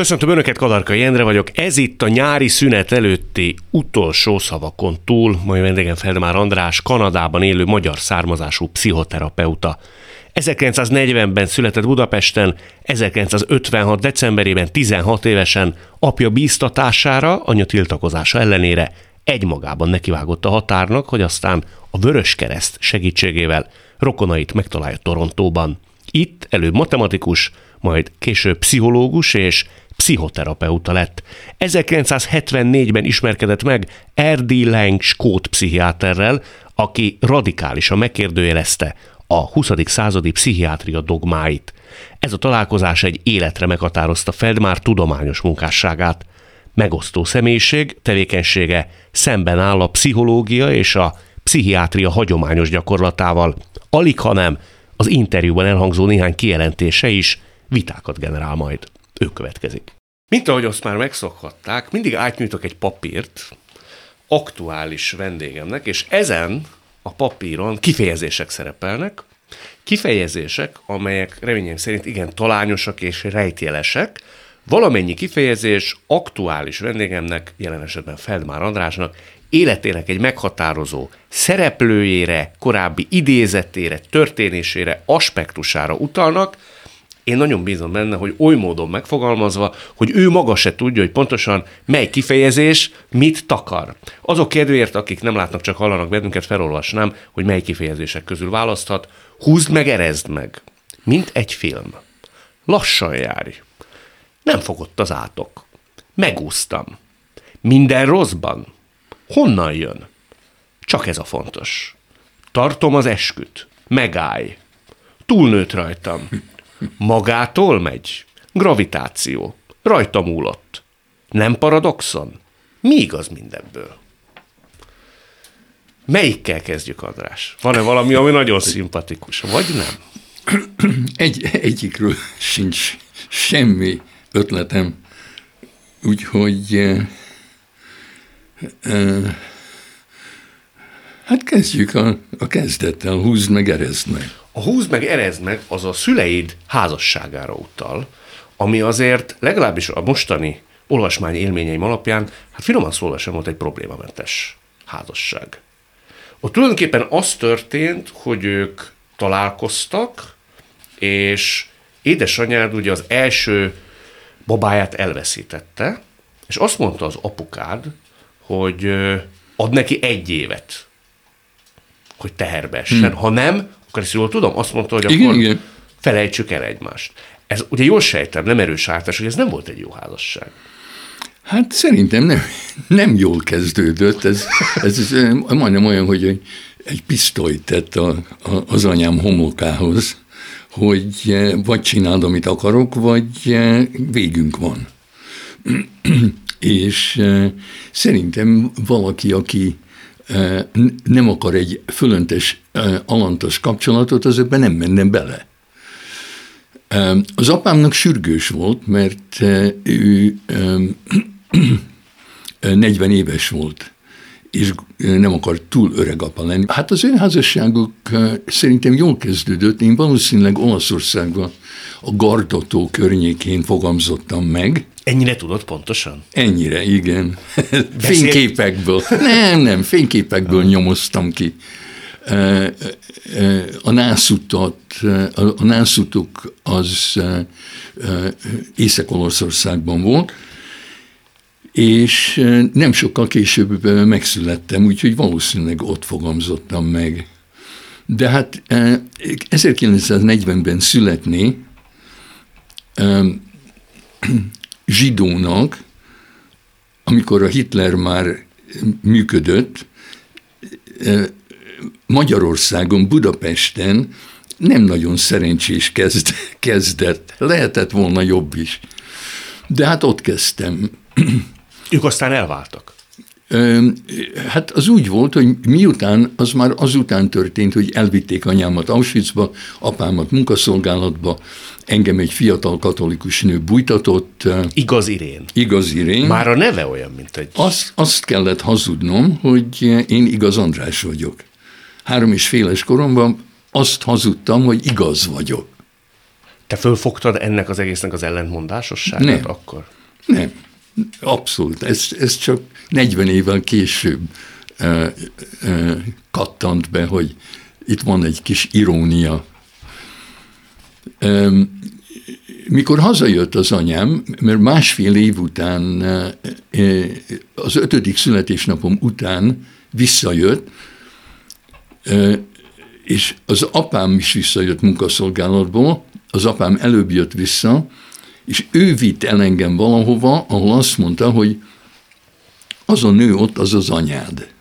Köszöntöm Önöket, Kadarkai Endre vagyok. Ez itt a nyári szünet előtti utolsó szavakon túl. Mai vendégem Feldemár András, Kanadában élő magyar származású pszichoterapeuta. 1940-ben született Budapesten, 1956. decemberében 16 évesen apja bíztatására, anya tiltakozása ellenére egymagában nekivágott a határnak, hogy aztán a Vörös Kereszt segítségével rokonait megtalálja Torontóban. Itt előbb matematikus, majd később pszichológus és pszichoterapeuta lett. 1974-ben ismerkedett meg Erdi Lang skót pszichiáterrel, aki radikálisan megkérdőjelezte a 20. századi pszichiátria dogmáit. Ez a találkozás egy életre meghatározta Feldmár tudományos munkásságát. Megosztó személyiség, tevékenysége szemben áll a pszichológia és a pszichiátria hagyományos gyakorlatával. Alig, hanem az interjúban elhangzó néhány kijelentése is vitákat generál majd. Ő következik. Mint ahogy azt már megszokhatták, mindig átnyújtok egy papírt aktuális vendégemnek, és ezen a papíron kifejezések szerepelnek, kifejezések, amelyek reményem szerint igen talányosak és rejtjelesek, valamennyi kifejezés aktuális vendégemnek, jelen esetben Feldmár Andrásnak, életének egy meghatározó szereplőjére, korábbi idézetére, történésére, aspektusára utalnak, én nagyon bízom benne, hogy oly módon megfogalmazva, hogy ő maga se tudja, hogy pontosan mely kifejezés mit takar. Azok kedvéért, akik nem látnak, csak hallanak bennünket, felolvasnám, hogy mely kifejezések közül választhat. Húzd meg, erezd meg. Mint egy film. Lassan járj. Nem fogott az átok. Megúsztam. Minden rosszban. Honnan jön? Csak ez a fontos. Tartom az esküt. Megállj. Túlnőtt rajtam. Magától megy. Gravitáció. Rajta múlott. Nem paradoxon? Mi igaz mindebből? Melyikkel kezdjük, András? Van-e valami, ami nagyon szimpatikus, vagy nem? Egy, egyikről sincs semmi ötletem, úgyhogy e, e, hát kezdjük a, a kezdettel, húzd meg, erezd meg. A húzd meg, erezd meg, az a szüleid házasságára utal, ami azért legalábbis a mostani olvasmány élményeim alapján, hát finoman szólva sem volt egy problémamentes házasság. Ott tulajdonképpen az történt, hogy ők találkoztak, és édesanyád ugye az első babáját elveszítette, és azt mondta az apukád, hogy ad neki egy évet, hogy teherbe essen. Hmm. Ha nem, akkor ezt jól tudom? Azt mondta, hogy igen, akkor igen. felejtsük el egymást. Ez ugye jól sejtem, nem erős ártás, hogy ez nem volt egy jó házasság. Hát szerintem nem, nem jól kezdődött. Ez, ez, ez majdnem olyan, hogy egy, pisztolyt tett a, a, az anyám homokához, hogy eh, vagy csináld, amit akarok, vagy eh, végünk van. És eh, szerintem valaki, aki nem akar egy fölöntes, alantos kapcsolatot, az ebben nem menne bele. Az apámnak sürgős volt, mert ő 40 éves volt, és nem akar túl öreg apa lenni. Hát az ő házasságuk szerintem jól kezdődött. Én valószínűleg Olaszországban a Gardató környékén fogamzottam meg, Ennyire tudod pontosan? Ennyire, igen. Fényképekből. Nem, nem, fényképekből nyomoztam ki. A nászutat, a nászutuk az Észak-Olaszországban volt, és nem sokkal később megszülettem, úgyhogy valószínűleg ott fogamzottam meg. De hát 1940-ben születni zsidónak, amikor a Hitler már működött, Magyarországon, Budapesten nem nagyon szerencsés kezd, kezdett. Lehetett volna jobb is. De hát ott kezdtem. Ők aztán elváltak. Hát az úgy volt, hogy miután, az már azután történt, hogy elvitték anyámat Auschwitzba, apámat munkaszolgálatba, engem egy fiatal katolikus nő bújtatott. Igaz Irén. Igaz Irén. Már a neve olyan, mint egy... Azt, azt kellett hazudnom, hogy én igaz András vagyok. Három és féles koromban azt hazudtam, hogy igaz vagyok. Te fölfogtad ennek az egésznek az ellentmondásosságát Nem. akkor? Nem, abszolút. Ez, ez csak 40 évvel később ö, ö, kattant be, hogy itt van egy kis irónia. Ö, mikor hazajött az anyám, mert másfél év után, az ötödik születésnapom után visszajött, és az apám is visszajött munkaszolgálatból, az apám előbb jött vissza, és ő vitt el engem valahova, ahol azt mondta, hogy az a nő ott, az az anyád.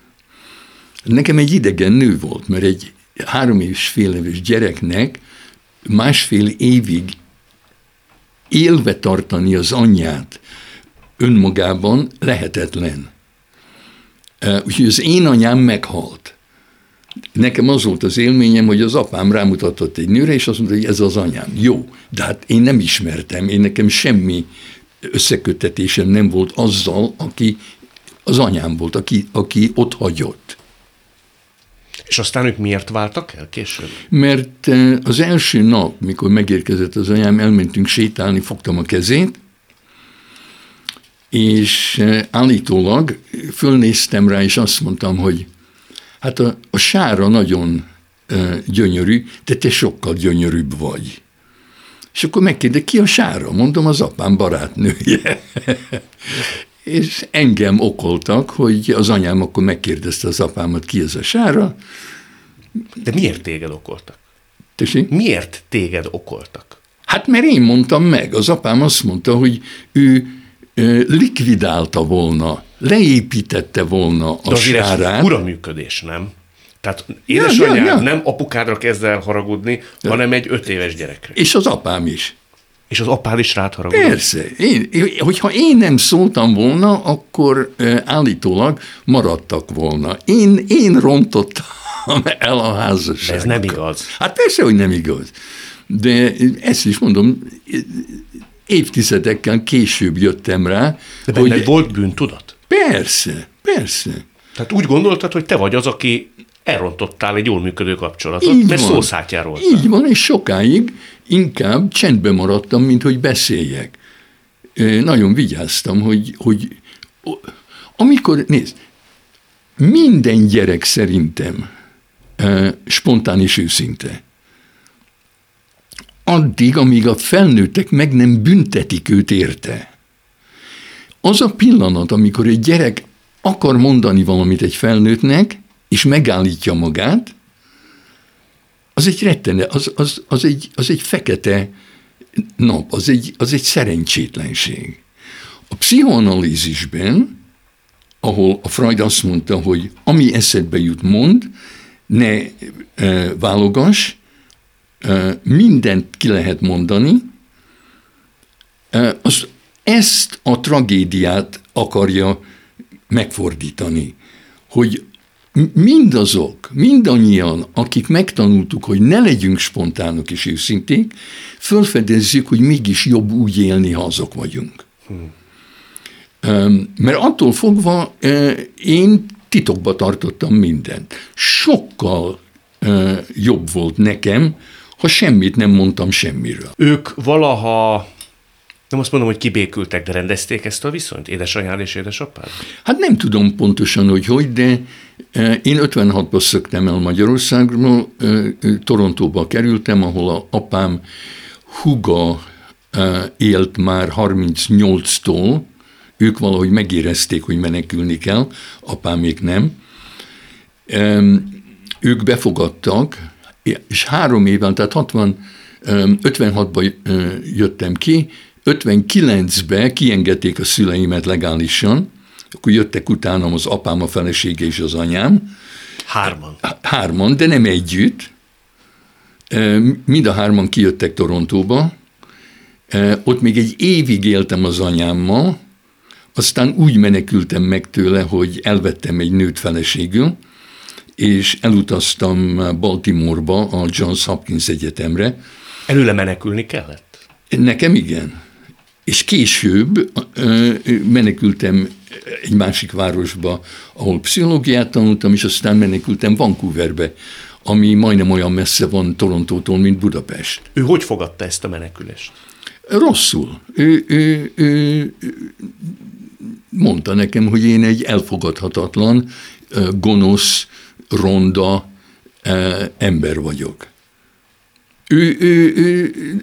Nekem egy idegen nő volt, mert egy három és fél éves gyereknek másfél évig élve tartani az anyját önmagában lehetetlen. Úgyhogy az én anyám meghalt. Nekem az volt az élményem, hogy az apám rámutatott egy nőre, és azt mondta, hogy ez az anyám. Jó, de hát én nem ismertem, én nekem semmi összekötetésem nem volt azzal, aki az anyám volt, aki, aki ott hagyott. És aztán ők miért váltak el később? Mert eh, az első nap, mikor megérkezett az anyám, elmentünk sétálni, fogtam a kezét, és eh, állítólag fölnéztem rá, és azt mondtam, hogy Hát a, a sára nagyon e, gyönyörű, de te sokkal gyönyörűbb vagy. És akkor megkérdez, ki a sára? Mondom, az apám barátnője. és engem okoltak, hogy az anyám akkor megkérdezte az apámat, ki ez a sára. De miért téged okoltak? Tessék? Miért téged okoltak? Hát mert én mondtam meg. Az apám azt mondta, hogy ő likvidálta volna, leépítette volna a De sárát. Ez ura működés, nem? Tehát édesanyád ja, ja, ja. nem apukádra kezd el haragudni, ja. hanem egy öt éves gyerekre. És az apám is. És az apád is rád haragudott? Persze. Én, hogyha én nem szóltam volna, akkor állítólag maradtak volna. Én, én rontottam el a házasságot. Ez nem igaz. Hát persze, hogy nem igaz. De ezt is mondom, évtizedekkel később jöttem rá. De hogy volt bűntudat? Persze, persze. Tehát úgy gondoltad, hogy te vagy az, aki elrontottál egy jól működő kapcsolatot, Így mert van. szószátjáról. Így van, és sokáig inkább csendben maradtam, mint hogy beszéljek. Nagyon vigyáztam, hogy, hogy amikor, nézd, minden gyerek szerintem spontán és őszinte addig, amíg a felnőttek meg nem büntetik őt érte. Az a pillanat, amikor egy gyerek akar mondani valamit egy felnőttnek, és megállítja magát, az egy rettene, az, az, az, egy, az egy fekete nap, az egy, az egy szerencsétlenség. A pszichoanalízisben, ahol a Freud azt mondta, hogy ami eszedbe jut, mond, ne e, válogass, mindent ki lehet mondani, ezt a tragédiát akarja megfordítani, hogy mindazok, mindannyian, akik megtanultuk, hogy ne legyünk spontánok és őszinték, fölfedezzük, hogy mégis jobb úgy élni, ha azok vagyunk. Hmm. Mert attól fogva én titokba tartottam mindent. Sokkal jobb volt nekem, ha semmit nem mondtam semmiről. Ők valaha nem azt mondom, hogy kibékültek, de rendezték ezt a viszonyt, édesanyád és édesapád? Hát nem tudom pontosan, hogy hogy, de e, én 56-ban szöktem el Magyarországról, e, e, Torontóba kerültem, ahol a apám huga élt már 38-tól, ők valahogy megérezték, hogy menekülni kell, apám még nem. Ők befogadtak, és három éven, tehát 60, 56-ban jöttem ki, 59-ben kiengedték a szüleimet legálisan, akkor jöttek utánam az apám, a felesége és az anyám. Hárman. Hárman, de nem együtt. Mind a hárman kijöttek Torontóba. Ott még egy évig éltem az anyámmal, aztán úgy menekültem meg tőle, hogy elvettem egy nőt feleségül, és elutaztam Baltimoreba, a Johns Hopkins Egyetemre. Előle menekülni kellett? Nekem igen. És később menekültem egy másik városba, ahol pszichológiát tanultam, és aztán menekültem Vancouverbe, ami majdnem olyan messze van Torontótól, mint Budapest. Ő hogy fogadta ezt a menekülést? Rosszul. Ő, ő, ő, mondta nekem, hogy én egy elfogadhatatlan, gonosz, ronda ember vagyok. Ő, ő,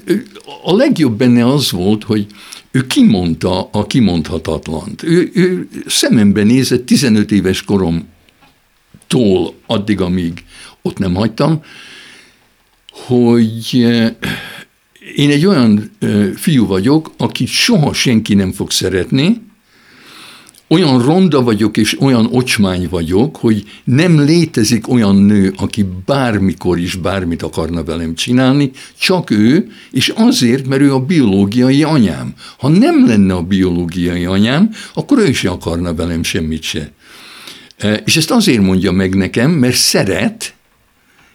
ő, a legjobb benne az volt, hogy ő kimondta a kimondhatatlant. Ő, ő szemembe nézett 15 éves koromtól addig, amíg ott nem hagytam, hogy én egy olyan fiú vagyok, akit soha senki nem fog szeretni, olyan ronda vagyok és olyan ocsmány vagyok, hogy nem létezik olyan nő, aki bármikor is bármit akarna velem csinálni, csak ő, és azért, mert ő a biológiai anyám. Ha nem lenne a biológiai anyám, akkor ő is akarna velem semmit se. És ezt azért mondja meg nekem, mert szeret,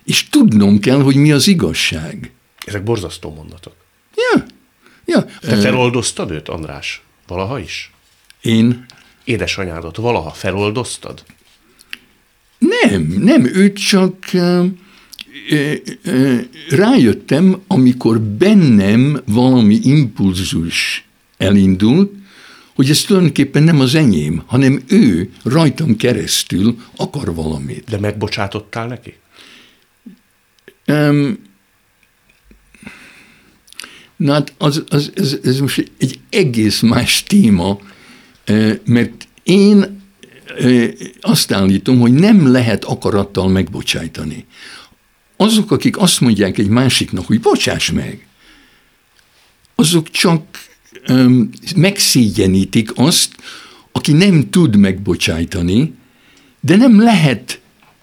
és tudnom kell, hogy mi az igazság. Ezek borzasztó mondatok. Ja. ja. Te feloldoztad őt, András? Valaha is? Én? Édesanyádat valaha feloldoztad? Nem, nem, ő csak rájöttem, amikor bennem valami impulzus elindult, hogy ez tulajdonképpen nem az enyém, hanem ő rajtam keresztül akar valamit. De megbocsátottál neki? Um, na hát az, az, ez, ez most egy egész más téma, mert én azt állítom, hogy nem lehet akarattal megbocsájtani. Azok, akik azt mondják egy másiknak, hogy bocsáss meg, azok csak um, megszégyenítik azt, aki nem tud megbocsájtani, de nem lehet,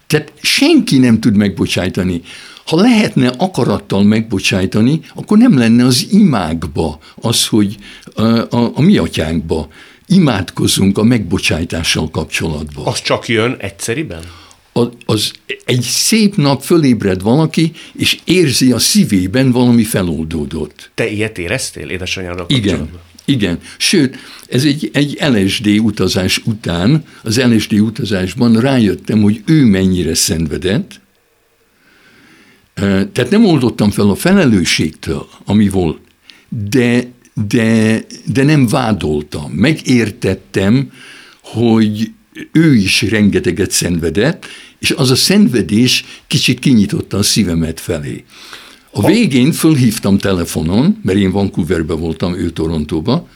tehát senki nem tud megbocsájtani. Ha lehetne akarattal megbocsájtani, akkor nem lenne az imákba az, hogy a, a, a mi atyánkba imádkozunk a megbocsájtással kapcsolatban. Az csak jön egyszeriben? Az, az egy szép nap fölébred valaki, és érzi a szívében valami feloldódott. Te ilyet éreztél édesanyára Igen. Igen, sőt, ez egy, egy LSD utazás után, az LSD utazásban rájöttem, hogy ő mennyire szenvedett, tehát nem oldottam fel a felelősségtől, ami volt, de, de, de nem vádoltam. Megértettem, hogy ő is rengeteget szenvedett, és az a szenvedés kicsit kinyitotta a szívemet felé. A végén fölhívtam telefonon, mert én Vancouverbe voltam, ő Torontóba,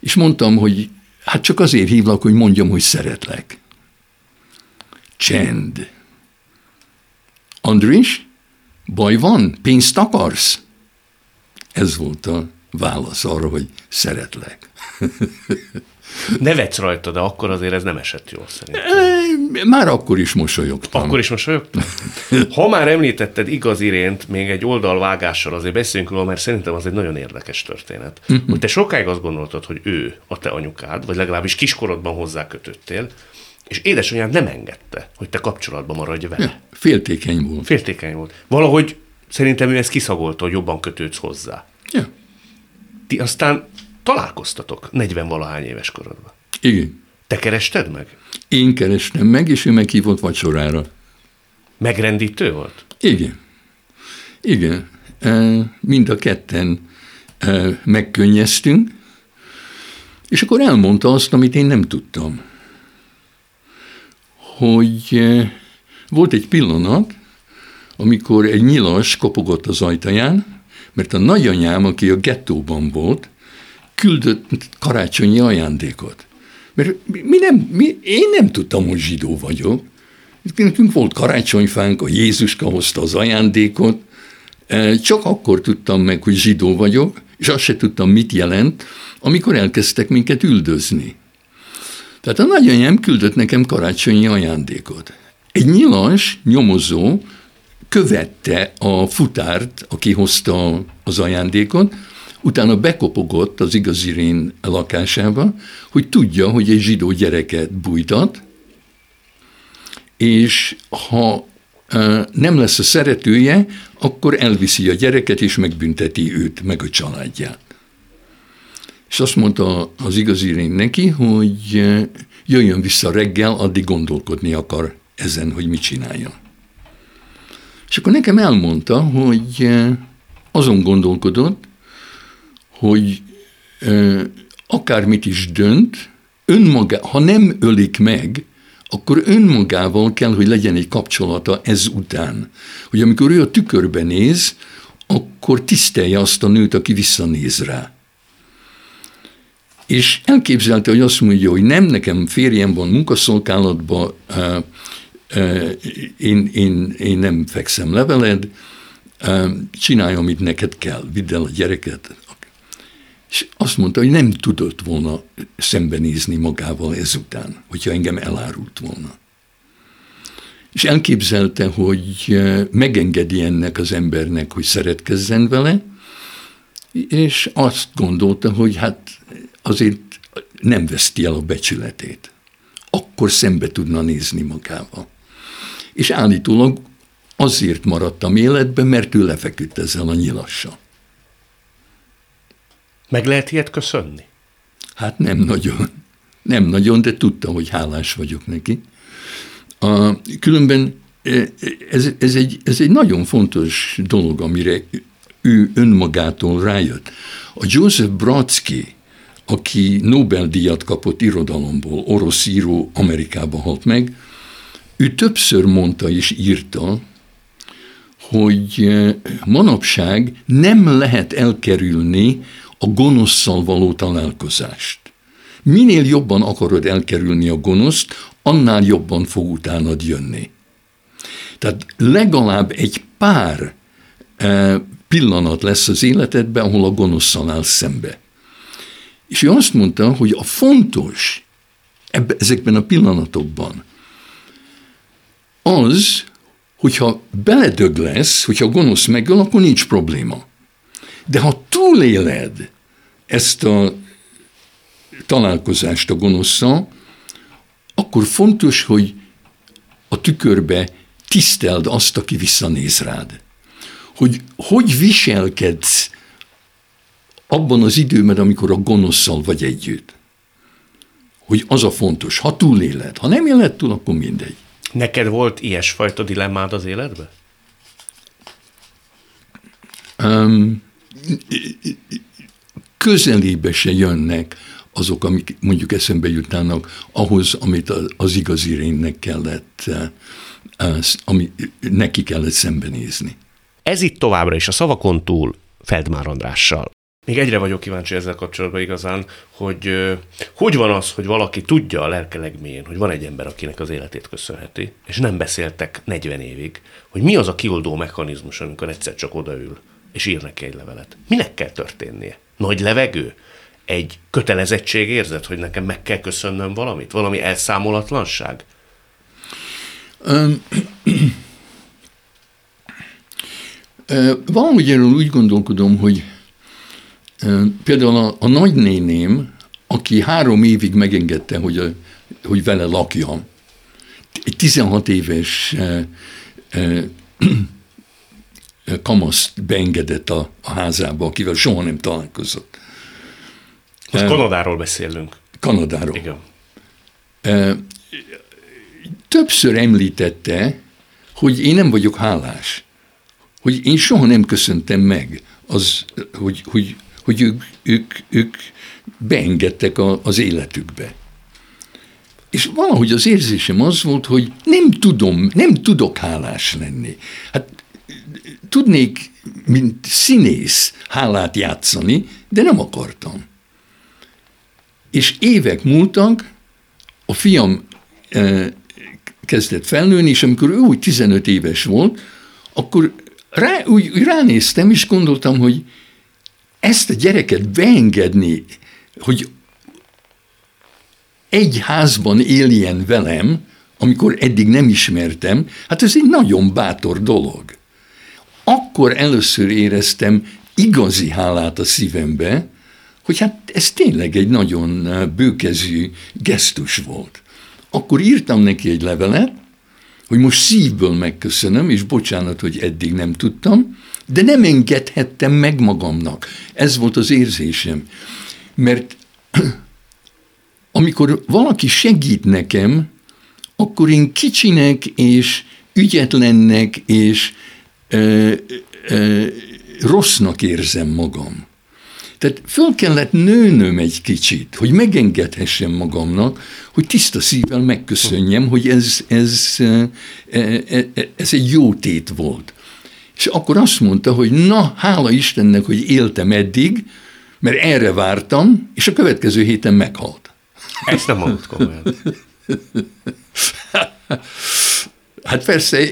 és mondtam, hogy hát csak azért hívlak, hogy mondjam, hogy szeretlek. Csend. Andris, Baj van? Pénzt akarsz? Ez volt a válasz arra, hogy szeretlek. Nevetsz rajta, de akkor azért ez nem esett jól szerintem. Már akkor is mosolyogtam. Akkor is mosolyogtam? Ha már említetted igaz irént, még egy oldalvágással azért beszéljünk róla, mert szerintem az egy nagyon érdekes történet. Uh-huh. Hogy te sokáig azt gondoltad, hogy ő a te anyukád, vagy legalábbis kiskorodban hozzá kötöttél, és édesanyád nem engedte, hogy te kapcsolatban maradj vele. Ja, féltékeny volt. Féltékeny volt. Valahogy szerintem ő ezt kiszagolta, hogy jobban kötődsz hozzá. Ja. Ti aztán találkoztatok 40 valahány éves korodban. Igen. Te kerested meg? Én kerestem meg, és ő meghívott vacsorára. Megrendítő volt? Igen. Igen. Mind a ketten megkönnyeztünk, és akkor elmondta azt, amit én nem tudtam hogy volt egy pillanat, amikor egy nyilas kopogott az ajtaján, mert a nagyanyám, aki a gettóban volt, küldött karácsonyi ajándékot. Mert mi nem, mi, én nem tudtam, hogy zsidó vagyok. Nekünk volt karácsonyfánk, a Jézuska hozta az ajándékot, eh, csak akkor tudtam meg, hogy zsidó vagyok, és azt se tudtam, mit jelent, amikor elkezdtek minket üldözni. Tehát a nagyanyám küldött nekem karácsonyi ajándékot. Egy nyilas nyomozó követte a futárt, aki hozta az ajándékot, utána bekopogott az igazirén lakásába, hogy tudja, hogy egy zsidó gyereket bújtat, és ha nem lesz a szeretője, akkor elviszi a gyereket, és megbünteti őt, meg a családját. És azt mondta az igazi rény neki, hogy jöjjön vissza reggel, addig gondolkodni akar ezen, hogy mit csináljon. És akkor nekem elmondta, hogy azon gondolkodott, hogy akármit is dönt, önmaga, ha nem ölik meg, akkor önmagával kell, hogy legyen egy kapcsolata ez után. Hogy amikor ő a tükörbe néz, akkor tisztelje azt a nőt, aki visszanéz rá. És elképzelte, hogy azt mondja, hogy nem, nekem férjem van munkaszolgálatban, én, én, én nem fekszem leveled, csinálj, amit neked kell, vidd el a gyereket. És azt mondta, hogy nem tudott volna szembenézni magával ezután, hogyha engem elárult volna. És elképzelte, hogy megengedi ennek az embernek, hogy szeretkezzen vele, és azt gondolta, hogy hát azért nem veszti el a becsületét. Akkor szembe tudna nézni magával. És állítólag azért maradtam életben, mert ő lefeküdt ezzel a nyilassal. Meg lehet ilyet köszönni? Hát nem nagyon. Nem nagyon, de tudta, hogy hálás vagyok neki. A, különben e, ez, ez, egy, ez egy nagyon fontos dolog, amire ő önmagától rájött. A Joseph Brodsky, aki Nobel-díjat kapott irodalomból, orosz író, Amerikában halt meg, ő többször mondta és írta, hogy e, manapság nem lehet elkerülni a gonoszszal való találkozást. Minél jobban akarod elkerülni a gonoszt, annál jobban fog utánad jönni. Tehát legalább egy pár e, pillanat lesz az életedben, ahol a gonoszszal áll szembe. És ő azt mondta, hogy a fontos ezekben a pillanatokban az, hogyha beledög lesz, hogyha gonosz megöl, akkor nincs probléma. De ha túléled ezt a találkozást a gonoszszal, akkor fontos, hogy a tükörbe tiszteld azt, aki visszanéz rád. Hogy hogy viselkedsz abban az időben, amikor a gonoszszal vagy együtt. Hogy az a fontos, ha túléled. Ha nem éled túl, akkor mindegy. Neked volt ilyesfajta dilemmád az életben? Um, közelébe se jönnek azok, amik mondjuk eszembe jutnának ahhoz, amit az igazi rénynek kellett, ami neki kellett szembenézni. Ez itt továbbra is a szavakon túl Feldmár Andrással. Még egyre vagyok kíváncsi ezzel kapcsolatban igazán, hogy hogy van az, hogy valaki tudja a lelke legmélyén, hogy van egy ember, akinek az életét köszönheti, és nem beszéltek 40 évig, hogy mi az a kioldó mechanizmus, amikor egyszer csak odaül, és ír neki egy levelet. Minek kell történnie? Nagy levegő? Egy kötelezettség érzet, hogy nekem meg kell köszönnöm valamit? Valami elszámolatlanság? Um, Valahogy erről úgy gondolkodom, hogy például a, a nagynéném, aki három évig megengedte, hogy, a, hogy vele lakjam, egy 16 éves kamaszt beengedett a, a házába, akivel soha nem találkozott. Most Kanadáról beszélünk. Kanadáról. Igen. Többször említette, hogy én nem vagyok hálás, hogy én soha nem köszöntem meg, az, hogy, hogy, hogy ők, ők, ők beengedtek a, az életükbe. És valahogy az érzésem az volt, hogy nem tudom, nem tudok hálás lenni. Hát tudnék, mint színész hálát játszani, de nem akartam. És évek múltak, a fiam e, kezdett felnőni, és amikor ő úgy 15 éves volt, akkor rá, úgy, úgy ránéztem, és gondoltam, hogy ezt a gyereket beengedni, hogy egy házban éljen velem, amikor eddig nem ismertem, hát ez egy nagyon bátor dolog akkor először éreztem igazi hálát a szívembe, hogy hát ez tényleg egy nagyon bőkezű gesztus volt. Akkor írtam neki egy levelet, hogy most szívből megköszönöm, és bocsánat, hogy eddig nem tudtam, de nem engedhettem meg magamnak. Ez volt az érzésem. Mert amikor valaki segít nekem, akkor én kicsinek és ügyetlennek és ö, ö, rossznak érzem magam. Tehát föl kellett nőnöm egy kicsit, hogy megengedhessem magamnak, hogy tiszta szívvel megköszönjem, hogy ez, ez, ez egy jó tét volt. És akkor azt mondta, hogy na, hála Istennek, hogy éltem eddig, mert erre vártam, és a következő héten meghalt. Ezt nem mondott komolyan. Hát persze,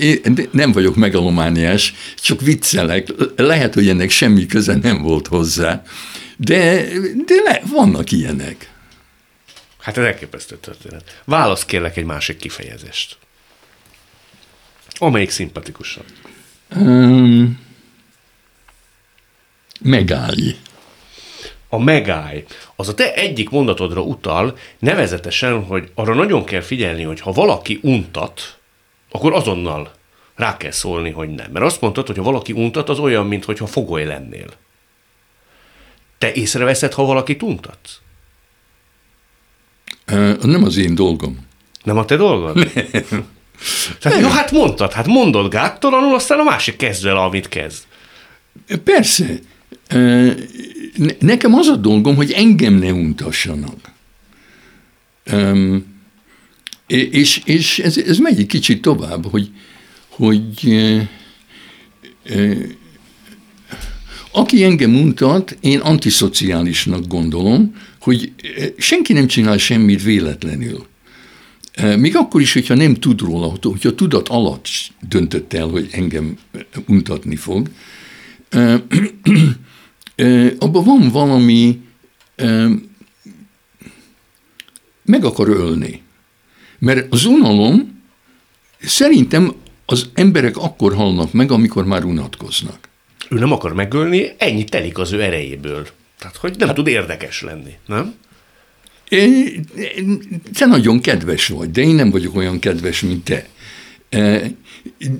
én nem vagyok megalomániás, csak viccelek. Lehet, hogy ennek semmi köze nem volt hozzá, de, de le, vannak ilyenek. Hát ez elképesztő történet. Válasz kérlek egy másik kifejezést. Amelyik szimpatikusabb? Um, megállj. A megállj. Az a te egyik mondatodra utal, nevezetesen, hogy arra nagyon kell figyelni, hogy ha valaki untat, akkor azonnal rá kell szólni, hogy nem. Mert azt mondtad, hogy ha valaki untat, az olyan, mintha fogoly lennél. Te észreveszed, ha valaki untat? Nem az én dolgom. Nem a te dolgod? Nem. Tehát, jó, hát mondtad, hát mondod gáttalanul, aztán a másik kezd el, amit kezd. Persze. Nekem az a dolgom, hogy engem ne untassanak. És, és ez, ez megy egy kicsit tovább, hogy, hogy aki engem untat, én antiszociálisnak gondolom, hogy senki nem csinál semmit véletlenül. Még akkor is, hogyha nem tud róla, hogyha tudat alatt döntött el, hogy engem untatni fog, abban van valami, meg akar ölni. Mert az unalom szerintem az emberek akkor halnak meg, amikor már unatkoznak. Ő nem akar megölni, ennyi telik az ő erejéből. Tehát, hogy nem hát, tud érdekes lenni, nem? Te nagyon kedves vagy, de én nem vagyok olyan kedves, mint te.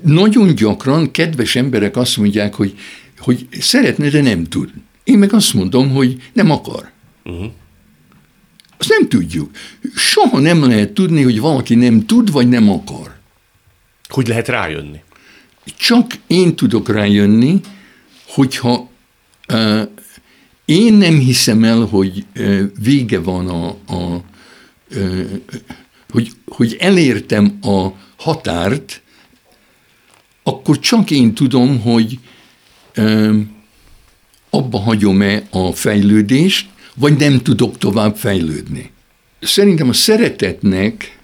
Nagyon gyakran kedves emberek azt mondják, hogy, hogy szeretne, de nem tud. Én meg azt mondom, hogy nem akar. Uh-huh. Azt nem tudjuk. Soha nem lehet tudni, hogy valaki nem tud, vagy nem akar. Hogy lehet rájönni? Csak én tudok rájönni, hogyha uh, én nem hiszem el, hogy vége van a, a hogy, hogy elértem a határt, akkor csak én tudom, hogy abba hagyom-e a fejlődést, vagy nem tudok tovább fejlődni. Szerintem a szeretetnek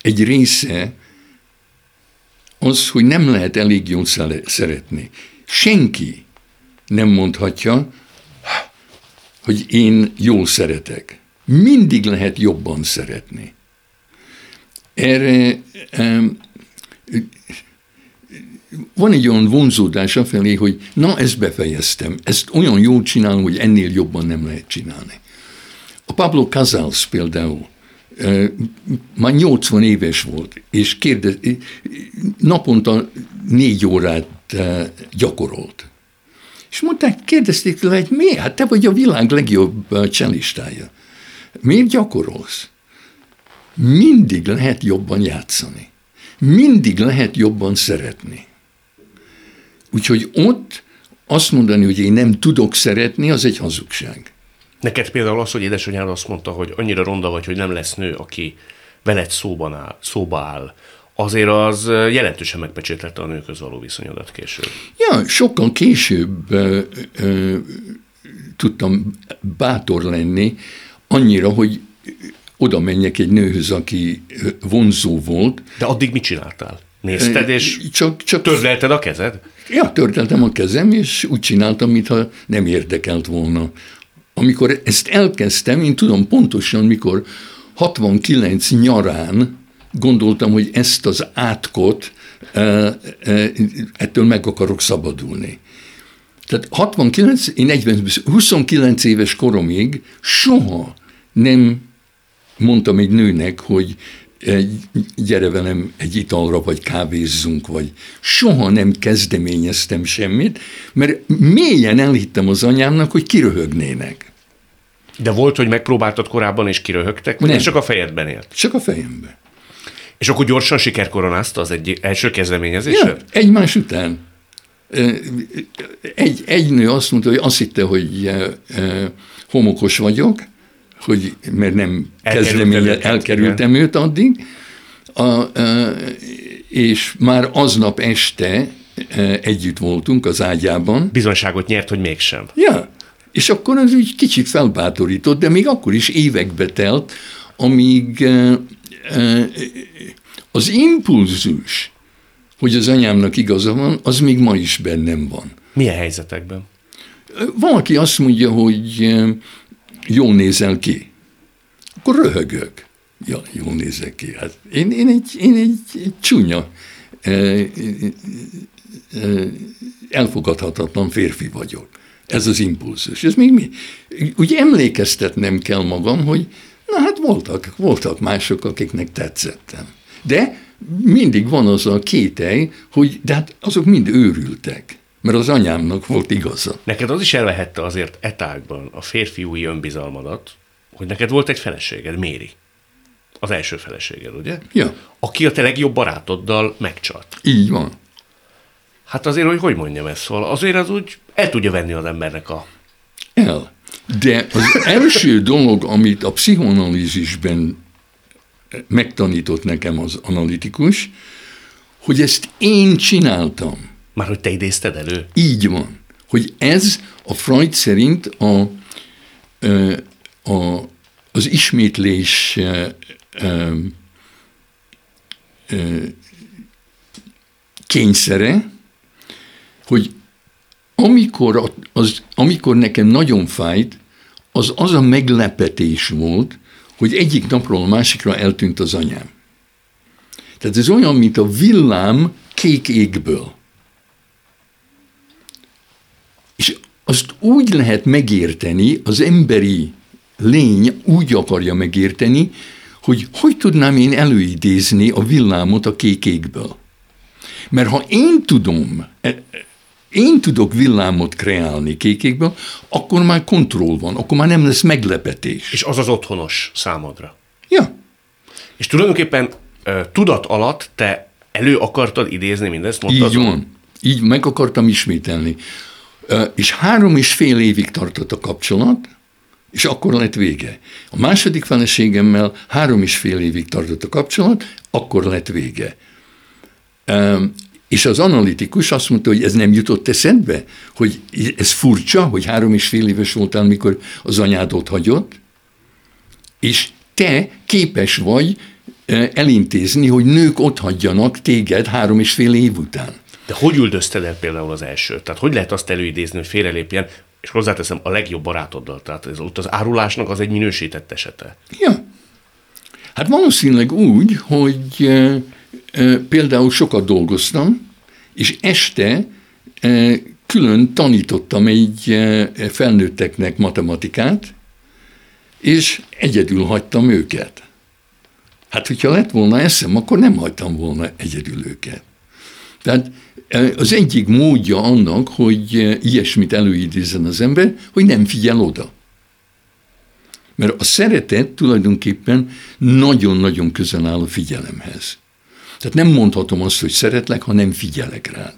egy része az, hogy nem lehet elég jól szeretni. Senki nem mondhatja, hogy én jól szeretek. Mindig lehet jobban szeretni. Erre van egy olyan vonzódás afelé, hogy na, ezt befejeztem, ezt olyan jól csinálom, hogy ennél jobban nem lehet csinálni. A Pablo Casals például már 80 éves volt, és kérdez, naponta négy órát gyakorolt. És mondták, kérdezték tőle, hogy miért? Hát te vagy a világ legjobb cselistája. Miért gyakorolsz? Mindig lehet jobban játszani. Mindig lehet jobban szeretni. Úgyhogy ott azt mondani, hogy én nem tudok szeretni, az egy hazugság. Neked például az, hogy édesanyád azt mondta, hogy annyira ronda vagy, hogy nem lesz nő, aki veled szóban áll, szóba áll, azért az jelentősen megpecsételte a nőköz való viszonyodat később. Ja, sokkal később ö, ö, tudtam bátor lenni, annyira, hogy oda menjek egy nőhöz, aki vonzó volt. De addig mit csináltál? Nézted, és csak, csak tördelted a kezed? Ja, tördeltem a kezem, és úgy csináltam, mintha nem érdekelt volna. Amikor ezt elkezdtem, én tudom pontosan, mikor 69 nyarán gondoltam, hogy ezt az átkot, ettől meg akarok szabadulni. Tehát 69, én 40, 29 éves koromig soha nem mondtam egy nőnek, hogy gyere velem egy italra, vagy kávézzunk, vagy soha nem kezdeményeztem semmit, mert mélyen elhittem az anyámnak, hogy kiröhögnének. De volt, hogy megpróbáltad korábban, és kiröhögtek, vagy nem. csak a fejedben élt? Csak a fejemben. És akkor gyorsan sikerkoronázta az egy első kezdeményezésre? Ja, egymás után. Egy, egy nő azt mondta, hogy azt hitte, hogy homokos vagyok, hogy, mert nem kezdeménye, elkerültem őt addig, a, a, és már aznap este együtt voltunk az ágyában. Bizonyságot nyert, hogy mégsem. Ja, és akkor az úgy kicsit felbátorított, de még akkor is évekbe telt, amíg az impulzus, hogy az anyámnak igaza van, az még ma is bennem van. Milyen helyzetekben? Valaki azt mondja, hogy jól nézel ki. Akkor röhögök. Ja, jól nézek ki. Hát én, én, egy, én egy, csúnya, elfogadhatatlan férfi vagyok. Ez az impulzus. Ez még mi? Úgy emlékeztetnem kell magam, hogy na hát voltak, voltak mások, akiknek tetszettem. De mindig van az a kételj, hogy de hát azok mind őrültek. Mert az anyámnak volt igaza. Neked az is elvehette azért etákban a férfiúi önbizalmadat, hogy neked volt egy feleséged, Méri. Az első feleséged, ugye? Ja. Aki a te legjobb barátoddal megcsalt. Így van. Hát azért, hogy hogy mondjam ezt, szóval azért az úgy el tudja venni az embernek a... El. De az első dolog, amit a pszichoanalízisben megtanított nekem az analitikus, hogy ezt én csináltam. Már hogy te idézted elő? Így van. Hogy ez a Freud szerint a, a, az ismétlés kényszere, hogy amikor, az, amikor nekem nagyon fájt, az az a meglepetés volt, hogy egyik napról a másikra eltűnt az anyám. Tehát ez olyan, mint a villám kék égből. És azt úgy lehet megérteni, az emberi lény úgy akarja megérteni, hogy hogy tudnám én előidézni a villámot a kék égből. Mert ha én tudom, e, én tudok villámot kreálni kékékből, akkor már kontroll van, akkor már nem lesz meglepetés. És az az otthonos számodra. Ja. És tulajdonképpen tudat alatt te elő akartad idézni mindezt? Mondtad Így van. Így meg akartam ismételni. És három és fél évig tartott a kapcsolat, és akkor lett vége. A második feleségemmel három és fél évig tartott a kapcsolat, akkor lett vége. És az analitikus azt mondta, hogy ez nem jutott eszedbe, hogy ez furcsa, hogy három és fél éves voltál, mikor az anyád ott hagyott, és te képes vagy elintézni, hogy nők ott hagyjanak téged három és fél év után. De hogy üldözted el például az első? Tehát hogy lehet azt előidézni, hogy félrelépjen, és hozzáteszem a legjobb barátoddal, tehát ez ott az árulásnak az egy minősített esete. Ja. Hát valószínűleg úgy, hogy például sokat dolgoztam, és este külön tanítottam egy felnőtteknek matematikát, és egyedül hagytam őket. Hát, hogyha lett volna eszem, akkor nem hagytam volna egyedül őket. Tehát az egyik módja annak, hogy ilyesmit előidézzen az ember, hogy nem figyel oda. Mert a szeretet tulajdonképpen nagyon-nagyon közel áll a figyelemhez. Tehát nem mondhatom azt, hogy szeretlek, ha nem figyelek rád.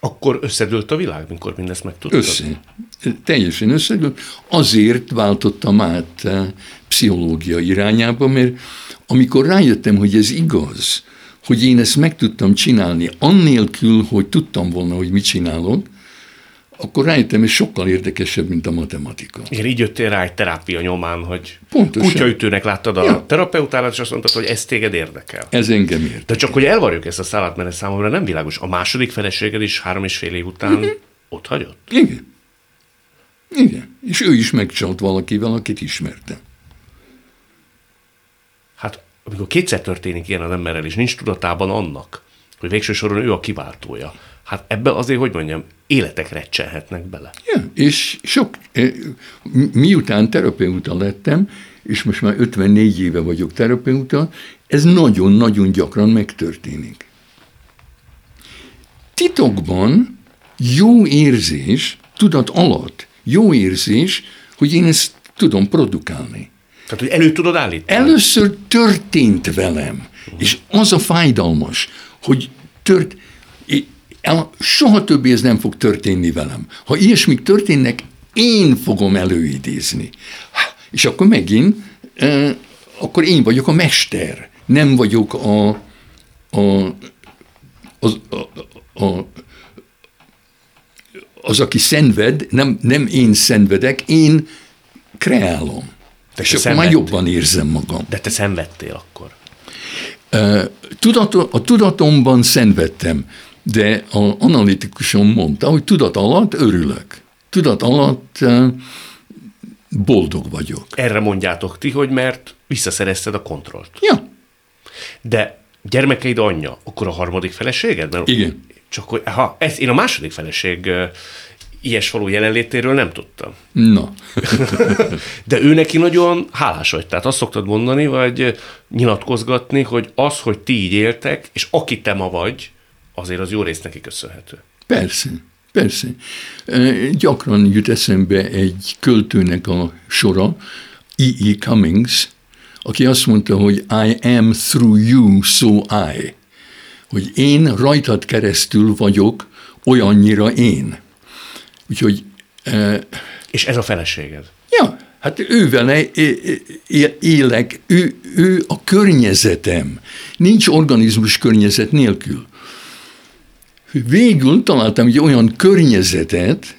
Akkor összedőlt a világ, mikor mindezt megtudtad? Össze. Teljesen összedőlt. Azért váltottam át eh, pszichológia irányába, mert amikor rájöttem, hogy ez igaz, hogy én ezt meg tudtam csinálni, annélkül, hogy tudtam volna, hogy mit csinálok, akkor rájöttem, hogy sokkal érdekesebb, mint a matematika. Igen, így jöttél rá egy terápia nyomán, hogy Pontosan. kutyaütőnek láttad a ja. terapeutálat, és azt mondtad, hogy ez téged érdekel. Ez engem érdekel. De csak hogy elvarjuk ezt a szállat, mert ez számomra nem világos. A második feleséged is három és fél év után uh-huh. ott hagyott? Igen. Igen. És ő is megcsalt valakivel, akit ismertem. Amikor kétszer történik ilyen az emberrel, és nincs tudatában annak, hogy végső soron ő a kiváltója, hát ebben azért, hogy mondjam, életek recsenhetnek bele. Ja, és sok, eh, miután terapeuta lettem, és most már 54 éve vagyok terapeuta, ez nagyon-nagyon gyakran megtörténik. Titokban jó érzés, tudat alatt, jó érzés, hogy én ezt tudom produkálni. Tehát, hogy elő tudod állítani? Először történt velem, és az a fájdalmas, hogy tört, soha többé ez nem fog történni velem. Ha ilyesmik történnek, én fogom előidézni. És akkor megint, akkor én vagyok a mester, nem vagyok a, a, az, a, a, az, aki szenved, nem, nem én szenvedek, én kreálom. De és akkor már jobban érzem magam. De te szenvedtél akkor? Tudat, a tudatomban szenvedtem, de a analitikusom mondta, hogy tudat alatt örülök. Tudat alatt boldog vagyok. Erre mondjátok ti, hogy mert visszaszerezted a kontrollt. Ja. De gyermekeid anyja, akkor a harmadik feleséged? Mert Igen. Csak hogy, ha, ez, én a második feleség ilyes való jelenlétéről nem tudtam. Na. De ő neki nagyon hálás vagy. Tehát azt szoktad mondani, vagy nyilatkozgatni, hogy az, hogy ti így éltek, és aki te ma vagy, azért az jó rész neki köszönhető. Persze. Persze. Gyakran jut eszembe egy költőnek a sora, E.E. E. Cummings, aki azt mondta, hogy I am through you, so I. Hogy én rajtad keresztül vagyok olyannyira én. Úgyhogy... És ez a feleséged? Ja, hát ő vele élek, ő, ő a környezetem. Nincs organizmus környezet nélkül. Végül találtam egy olyan környezetet,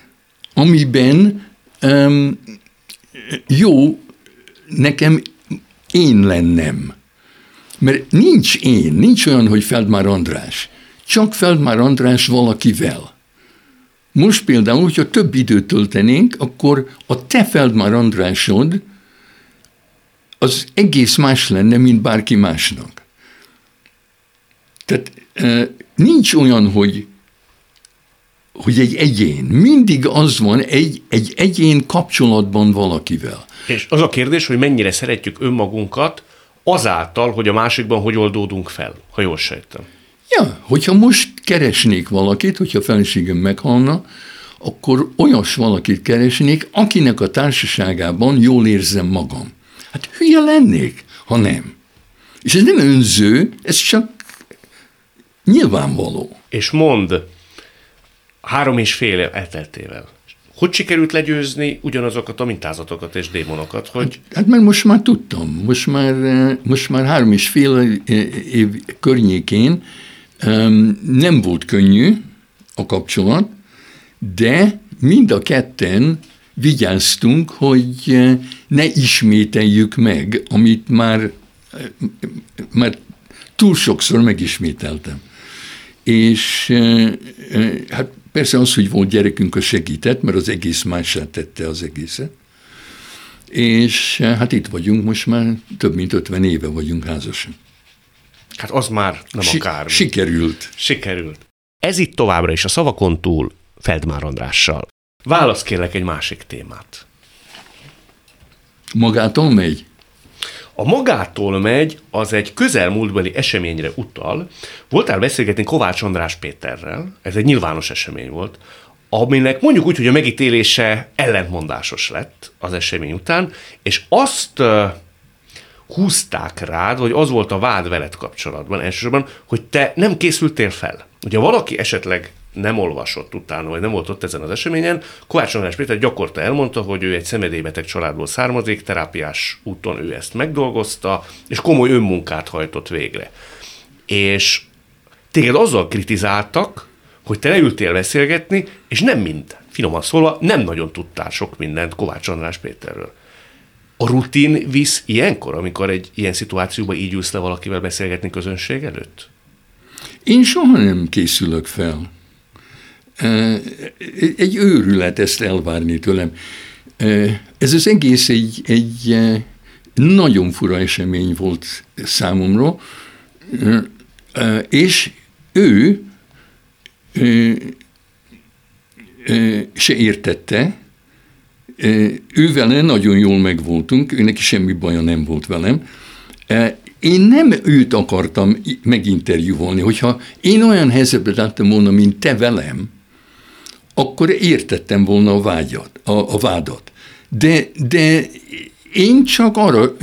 amiben um, jó nekem én lennem. Mert nincs én, nincs olyan, hogy Feldmár András. Csak Feldmár András valakivel. Most például, hogyha több időt töltenénk, akkor a te Feldmár Andrásod az egész más lenne, mint bárki másnak. Tehát nincs olyan, hogy, hogy egy egyén. Mindig az van egy, egy egyén kapcsolatban valakivel. És az a kérdés, hogy mennyire szeretjük önmagunkat azáltal, hogy a másikban hogy oldódunk fel, ha jól sejtem. Ja, hogyha most keresnék valakit, hogyha a feleségem meghalna, akkor olyas valakit keresnék, akinek a társaságában jól érzem magam. Hát hülye lennék, ha nem. És ez nem önző, ez csak nyilvánvaló. És mond, három és fél év elteltével, hogy sikerült legyőzni ugyanazokat a mintázatokat és démonokat? Hogy... Hát, hát mert most már tudtam, most már, most már három és fél év környékén nem volt könnyű a kapcsolat, de mind a ketten vigyáztunk, hogy ne ismételjük meg, amit már, már túl sokszor megismételtem. És hát persze az, hogy volt gyerekünk, az segített, mert az egész mását tette az egészet. És hát itt vagyunk, most már több mint 50 éve vagyunk házasan. Hát az már nem si- akármi. Sikerült. Sikerült. Ez itt továbbra is a szavakon túl Feldmár Andrással. Válasz kérlek egy másik témát. Magától megy? A magától megy, az egy közelmúltbeli eseményre utal. Voltál beszélgetni Kovács András Péterrel, ez egy nyilvános esemény volt, aminek mondjuk úgy, hogy a megítélése ellentmondásos lett az esemény után, és azt húzták rád, vagy az volt a vád veled kapcsolatban elsősorban, hogy te nem készültél fel. Ugye valaki esetleg nem olvasott utána, vagy nem volt ott ezen az eseményen, Kovács András Péter gyakorta elmondta, hogy ő egy szemedélybeteg családból származik, terápiás úton ő ezt megdolgozta, és komoly önmunkát hajtott végre. És téged azzal kritizáltak, hogy te leültél beszélgetni, és nem mind, finoman szólva, nem nagyon tudtál sok mindent Kovács András Péterről. A rutin visz ilyenkor, amikor egy ilyen szituációban így ülsz le valakivel beszélgetni közönség előtt? Én soha nem készülök fel. Egy őrület ezt elvárni tőlem. Ez az egész egy, egy nagyon fura esemény volt számomra, és ő se értette, ő vele nagyon jól megvoltunk, ő semmi baja nem volt velem. Én nem őt akartam meginterjúvolni, hogyha én olyan helyzetben láttam volna, mint te velem, akkor értettem volna a, vágyat, a, a vádat. De, de én csak arra,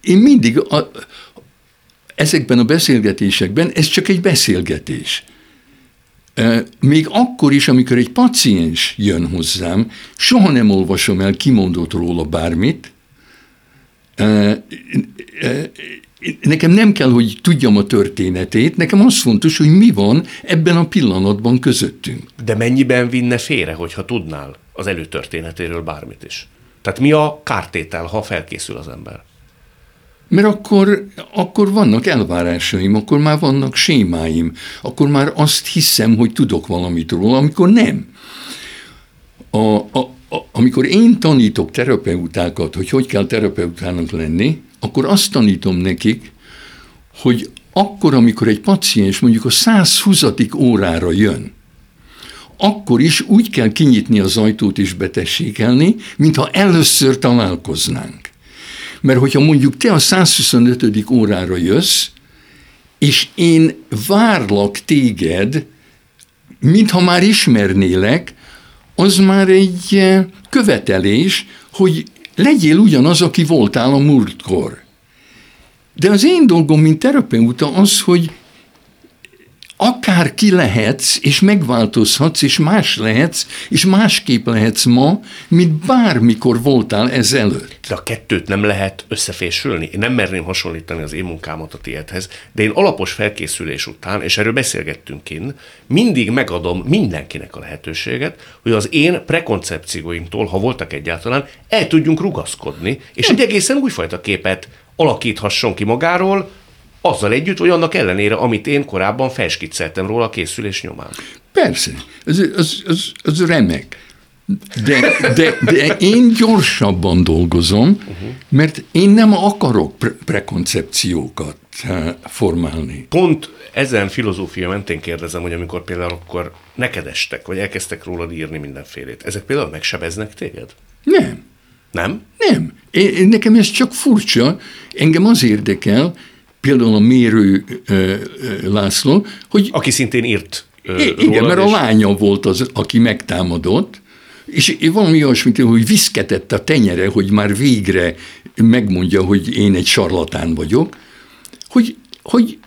én mindig a, ezekben a beszélgetésekben, ez csak egy beszélgetés. Még akkor is, amikor egy paciens jön hozzám, soha nem olvasom el kimondott róla bármit, nekem nem kell, hogy tudjam a történetét, nekem az fontos, hogy mi van ebben a pillanatban közöttünk. De mennyiben vinne félre, hogyha tudnál az előtörténetéről bármit is? Tehát mi a kártétel, ha felkészül az ember? Mert akkor, akkor vannak elvárásaim, akkor már vannak sémáim, akkor már azt hiszem, hogy tudok valamit róla, amikor nem. A, a, a, amikor én tanítok terapeutákat, hogy hogy kell terapeutának lenni, akkor azt tanítom nekik, hogy akkor, amikor egy paciens mondjuk a 120. órára jön, akkor is úgy kell kinyitni az ajtót és betessékelni, mintha először találkoznánk. Mert hogyha mondjuk te a 125. órára jössz, és én várlak téged, mintha már ismernélek, az már egy eh, követelés, hogy legyél ugyanaz, aki voltál a múltkor. De az én dolgom, mint terapeuta az, hogy akár ki lehetsz, és megváltozhatsz, és más lehetsz, és másképp lehetsz ma, mint bármikor voltál ezelőtt. De a kettőt nem lehet összefésülni. Én nem merném hasonlítani az én munkámat a tiédhez, de én alapos felkészülés után, és erről beszélgettünk én, mindig megadom mindenkinek a lehetőséget, hogy az én prekoncepcióimtól, ha voltak egyáltalán, el tudjunk rugaszkodni, és egy egészen újfajta képet alakíthasson ki magáról, azzal együtt, hogy annak ellenére, amit én korábban felskicceltem róla a készülés nyomán. Persze, ez, ez, ez, ez remek. De, de, de én gyorsabban dolgozom, uh-huh. mert én nem akarok pre- prekoncepciókat eh, formálni. Pont ezen filozófia mentén kérdezem, hogy amikor például akkor neked estek, vagy elkezdtek rólad írni mindenfélét, ezek például megsebeznek téged? Nem. Nem? Nem. Én, nekem ez csak furcsa. Engem az érdekel, például a Mérő László, hogy... Aki szintén írt Igen, mert a lánya volt az, aki megtámadott, és valami olyasmit, hogy viszketett a tenyere, hogy már végre megmondja, hogy én egy sarlatán vagyok, hogy, hogy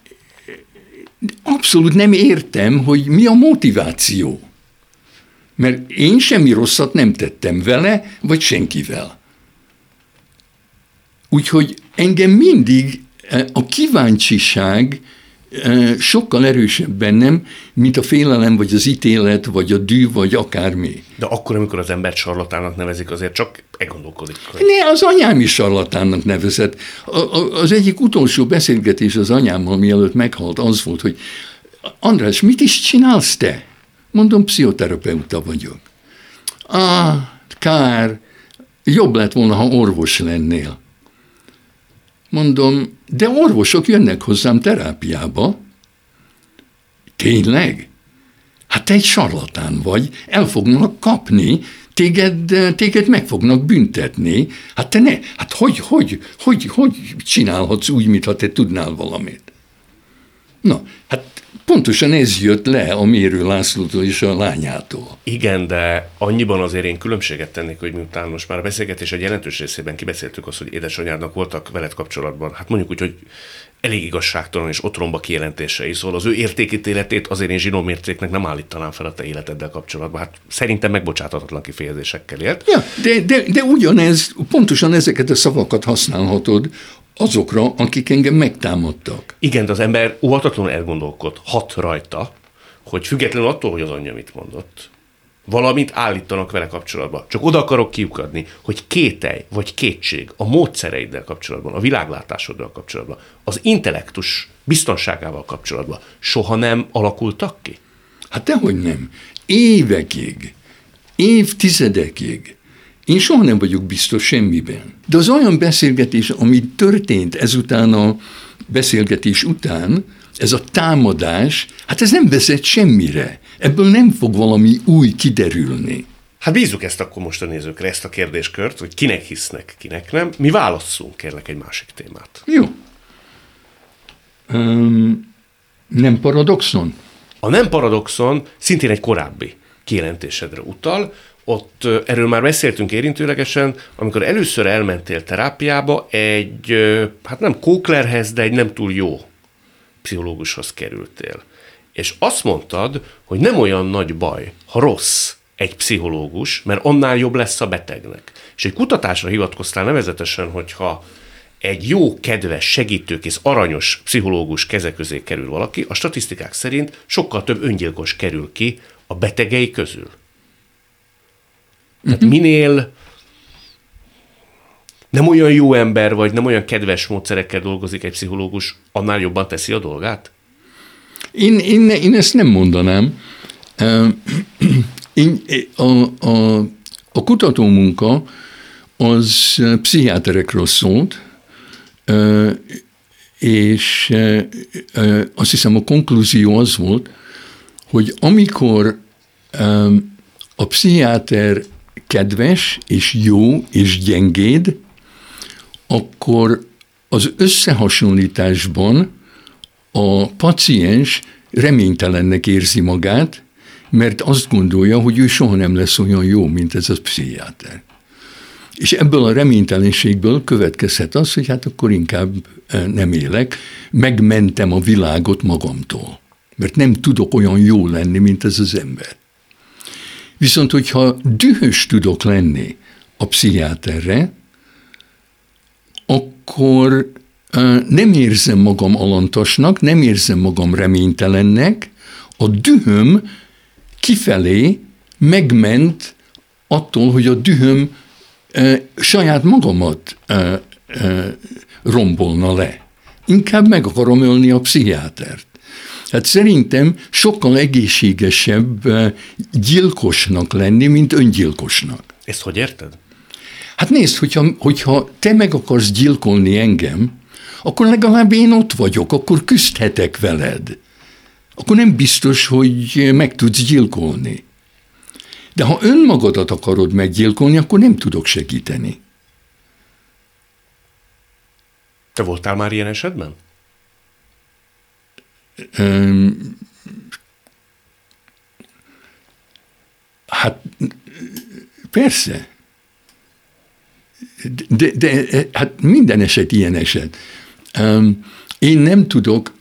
abszolút nem értem, hogy mi a motiváció. Mert én semmi rosszat nem tettem vele, vagy senkivel. Úgyhogy engem mindig a kíváncsiság e, sokkal erősebb bennem, mint a félelem, vagy az ítélet, vagy a dű, vagy akármi. De akkor, amikor az embert sarlatának nevezik, azért csak elgondolkodik. Ne, az anyám is sarlatánnak nevezett. A, a, az egyik utolsó beszélgetés az anyámmal, mielőtt meghalt, az volt, hogy András, mit is csinálsz te? Mondom, pszichoterapeuta vagyok. Ah, kár, jobb lett volna, ha orvos lennél. Mondom, de orvosok jönnek hozzám terápiába. Tényleg? Hát te egy sarlatán vagy, el fognak kapni, téged, téged meg fognak büntetni. Hát te ne, hát hogy, hogy, hogy, hogy csinálhatsz úgy, mintha te tudnál valamit? Na, hát pontosan ez jött le a Mérő Lászlótól és a lányától. Igen, de annyiban azért én különbséget tennék, hogy miután most már a beszélgetés egy jelentős részében kibeszéltük azt, hogy édesanyádnak voltak veled kapcsolatban, hát mondjuk úgy, hogy elég igazságtalan és otromba kijelentései, szóval az ő értékítéletét azért én zsinómércéknek nem állítanám fel a te életeddel kapcsolatban. Hát szerintem megbocsátatatlan kifejezésekkel élt. Ja, de, de, de ugyanez, pontosan ezeket a szavakat használhatod azokra, akik engem megtámadtak. Igen, de az ember óvatatlanul elgondolkodhat rajta, hogy függetlenül attól, hogy az anyja mit mondott, valamit állítanak vele kapcsolatban. Csak oda akarok kiukadni, hogy kételj vagy kétség a módszereiddel kapcsolatban, a világlátásoddal kapcsolatban, az intellektus biztonságával kapcsolatban soha nem alakultak ki? Hát dehogy nem. Évekig, évtizedekig én soha nem vagyok biztos semmiben. De az olyan beszélgetés, ami történt ezután a beszélgetés után, ez a támadás, hát ez nem vezet semmire. Ebből nem fog valami új kiderülni. Hát bízzuk ezt akkor most a nézőkre, ezt a kérdéskört, hogy kinek hisznek, kinek nem. Mi válasszunk, kérlek, egy másik témát. Jó. Um, nem paradoxon? A nem paradoxon szintén egy korábbi kijelentésedre utal, ott erről már beszéltünk érintőlegesen, amikor először elmentél terápiába, egy, hát nem kóklerhez, de egy nem túl jó pszichológushoz kerültél. És azt mondtad, hogy nem olyan nagy baj, ha rossz egy pszichológus, mert annál jobb lesz a betegnek. És egy kutatásra hivatkoztál nevezetesen, hogyha egy jó, kedves, segítőkész, aranyos pszichológus keze közé kerül valaki, a statisztikák szerint sokkal több öngyilkos kerül ki a betegei közül. Tehát uh-huh. minél nem olyan jó ember, vagy nem olyan kedves módszerekkel dolgozik egy pszichológus, annál jobban teszi a dolgát? Én, én, én ezt nem mondanám. Én, a, a, a kutatómunka az pszichiáterekről szólt, és azt hiszem a konklúzió az volt, hogy amikor a pszichiáter kedves, és jó, és gyengéd, akkor az összehasonlításban a paciens reménytelennek érzi magát, mert azt gondolja, hogy ő soha nem lesz olyan jó, mint ez a pszichiáter. És ebből a reménytelenségből következhet az, hogy hát akkor inkább eh, nem élek, megmentem a világot magamtól, mert nem tudok olyan jó lenni, mint ez az ember. Viszont, hogyha dühös tudok lenni a pszichiáterre, akkor nem érzem magam alantasnak, nem érzem magam reménytelennek, a dühöm kifelé megment attól, hogy a dühöm saját magamat rombolna le. Inkább meg akarom ölni a pszichiátert. Hát szerintem sokkal egészségesebb gyilkosnak lenni, mint öngyilkosnak. Ezt hogy érted? Hát nézd, hogyha, hogyha te meg akarsz gyilkolni engem, akkor legalább én ott vagyok, akkor küzdhetek veled. Akkor nem biztos, hogy meg tudsz gyilkolni. De ha önmagadat akarod meggyilkolni, akkor nem tudok segíteni. Te voltál már ilyen esetben? Hát persze. De, de hát minden eset ilyen eset. Én nem tudok,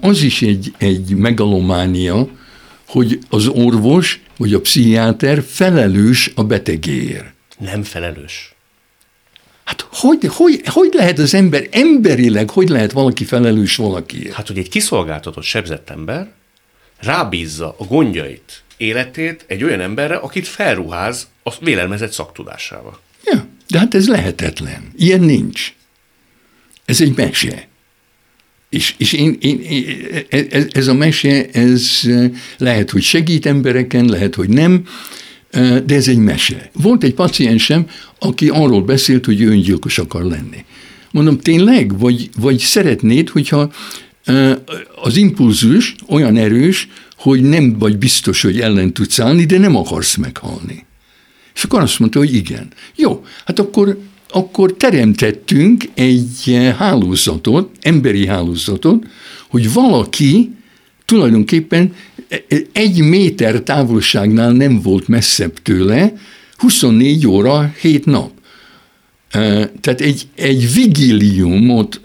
az is egy, egy megalománia, hogy az orvos vagy a pszichiáter felelős a betegéért. Nem felelős. Hát hogy, hogy, hogy lehet az ember emberileg, hogy lehet valaki felelős valakiért? Hát, hogy egy kiszolgáltatott, sebzett ember rábízza a gondjait, életét egy olyan emberre, akit felruház a vélelmezett szaktudásával. Ja, de hát ez lehetetlen. Ilyen nincs. Ez egy mese. És, és én, én, ez, ez a mese, ez lehet, hogy segít embereken, lehet, hogy nem, de ez egy mese. Volt egy paciensem, aki arról beszélt, hogy öngyilkos akar lenni. Mondom, tényleg? Vagy, vagy szeretnéd, hogyha az impulzus olyan erős, hogy nem vagy biztos, hogy ellen tudsz állni, de nem akarsz meghalni. És akkor azt mondta, hogy igen. Jó, hát akkor, akkor teremtettünk egy hálózatot, emberi hálózatot, hogy valaki tulajdonképpen egy méter távolságnál nem volt messzebb tőle, 24 óra, 7 nap. Tehát egy, egy vigiliumot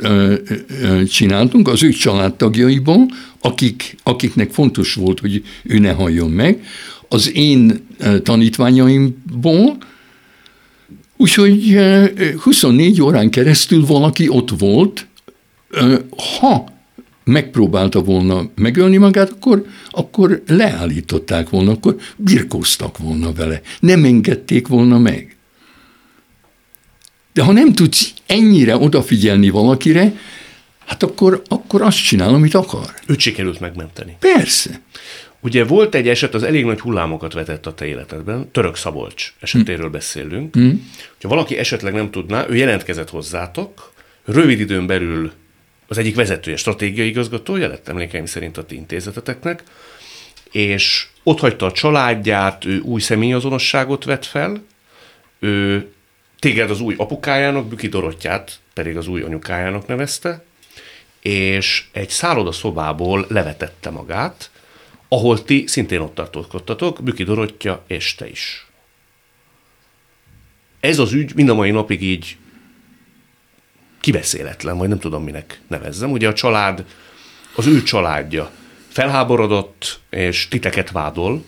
csináltunk az ő családtagjaiból, akik, akiknek fontos volt, hogy ő ne halljon meg, az én tanítványaimból, úgyhogy 24 órán keresztül valaki ott volt, ha megpróbálta volna megölni magát, akkor, akkor leállították volna, akkor birkóztak volna vele, nem engedték volna meg. De ha nem tudsz ennyire odafigyelni valakire, hát akkor, akkor azt csinál, amit akar. Őt sikerült megmenteni. Persze. Ugye volt egy eset, az elég nagy hullámokat vetett a te életedben, Török Szabolcs esetéről hm. beszélünk. Hm. Ha valaki esetleg nem tudná, ő jelentkezett hozzátok, rövid időn belül az egyik vezetője, stratégiai igazgatója lett emlékeim szerint a ti intézeteteknek, és ott hagyta a családját, ő új személyazonosságot vett fel, ő téged az új apukájának, Büki Dorottyát pedig az új anyukájának nevezte, és egy szálloda szobából levetette magát, ahol ti szintén ott tartózkodtatok, Büki Dorottya és te is. ez az ügy mind a mai napig így kibeszéletlen, vagy nem tudom minek nevezzem. Ugye a család, az ő családja felháborodott, és titeket vádol,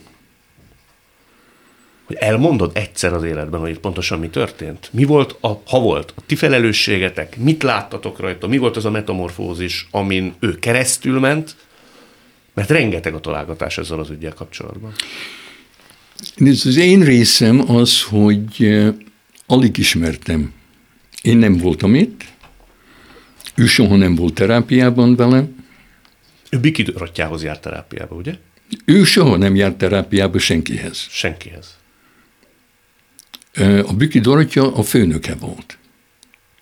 hogy elmondod egyszer az életben, hogy pontosan mi történt? Mi volt, a, ha volt, a ti felelősségetek? Mit láttatok rajta? Mi volt az a metamorfózis, amin ő keresztül ment? Mert rengeteg a találgatás ezzel az ügyel kapcsolatban. Az én részem az, hogy alig ismertem. Én nem voltam itt, ő soha nem volt terápiában velem. Ő Biki Rottyához járt terápiába, ugye? Ő soha nem járt terápiába senkihez. Senkihez. A Büki Dorottya a főnöke volt.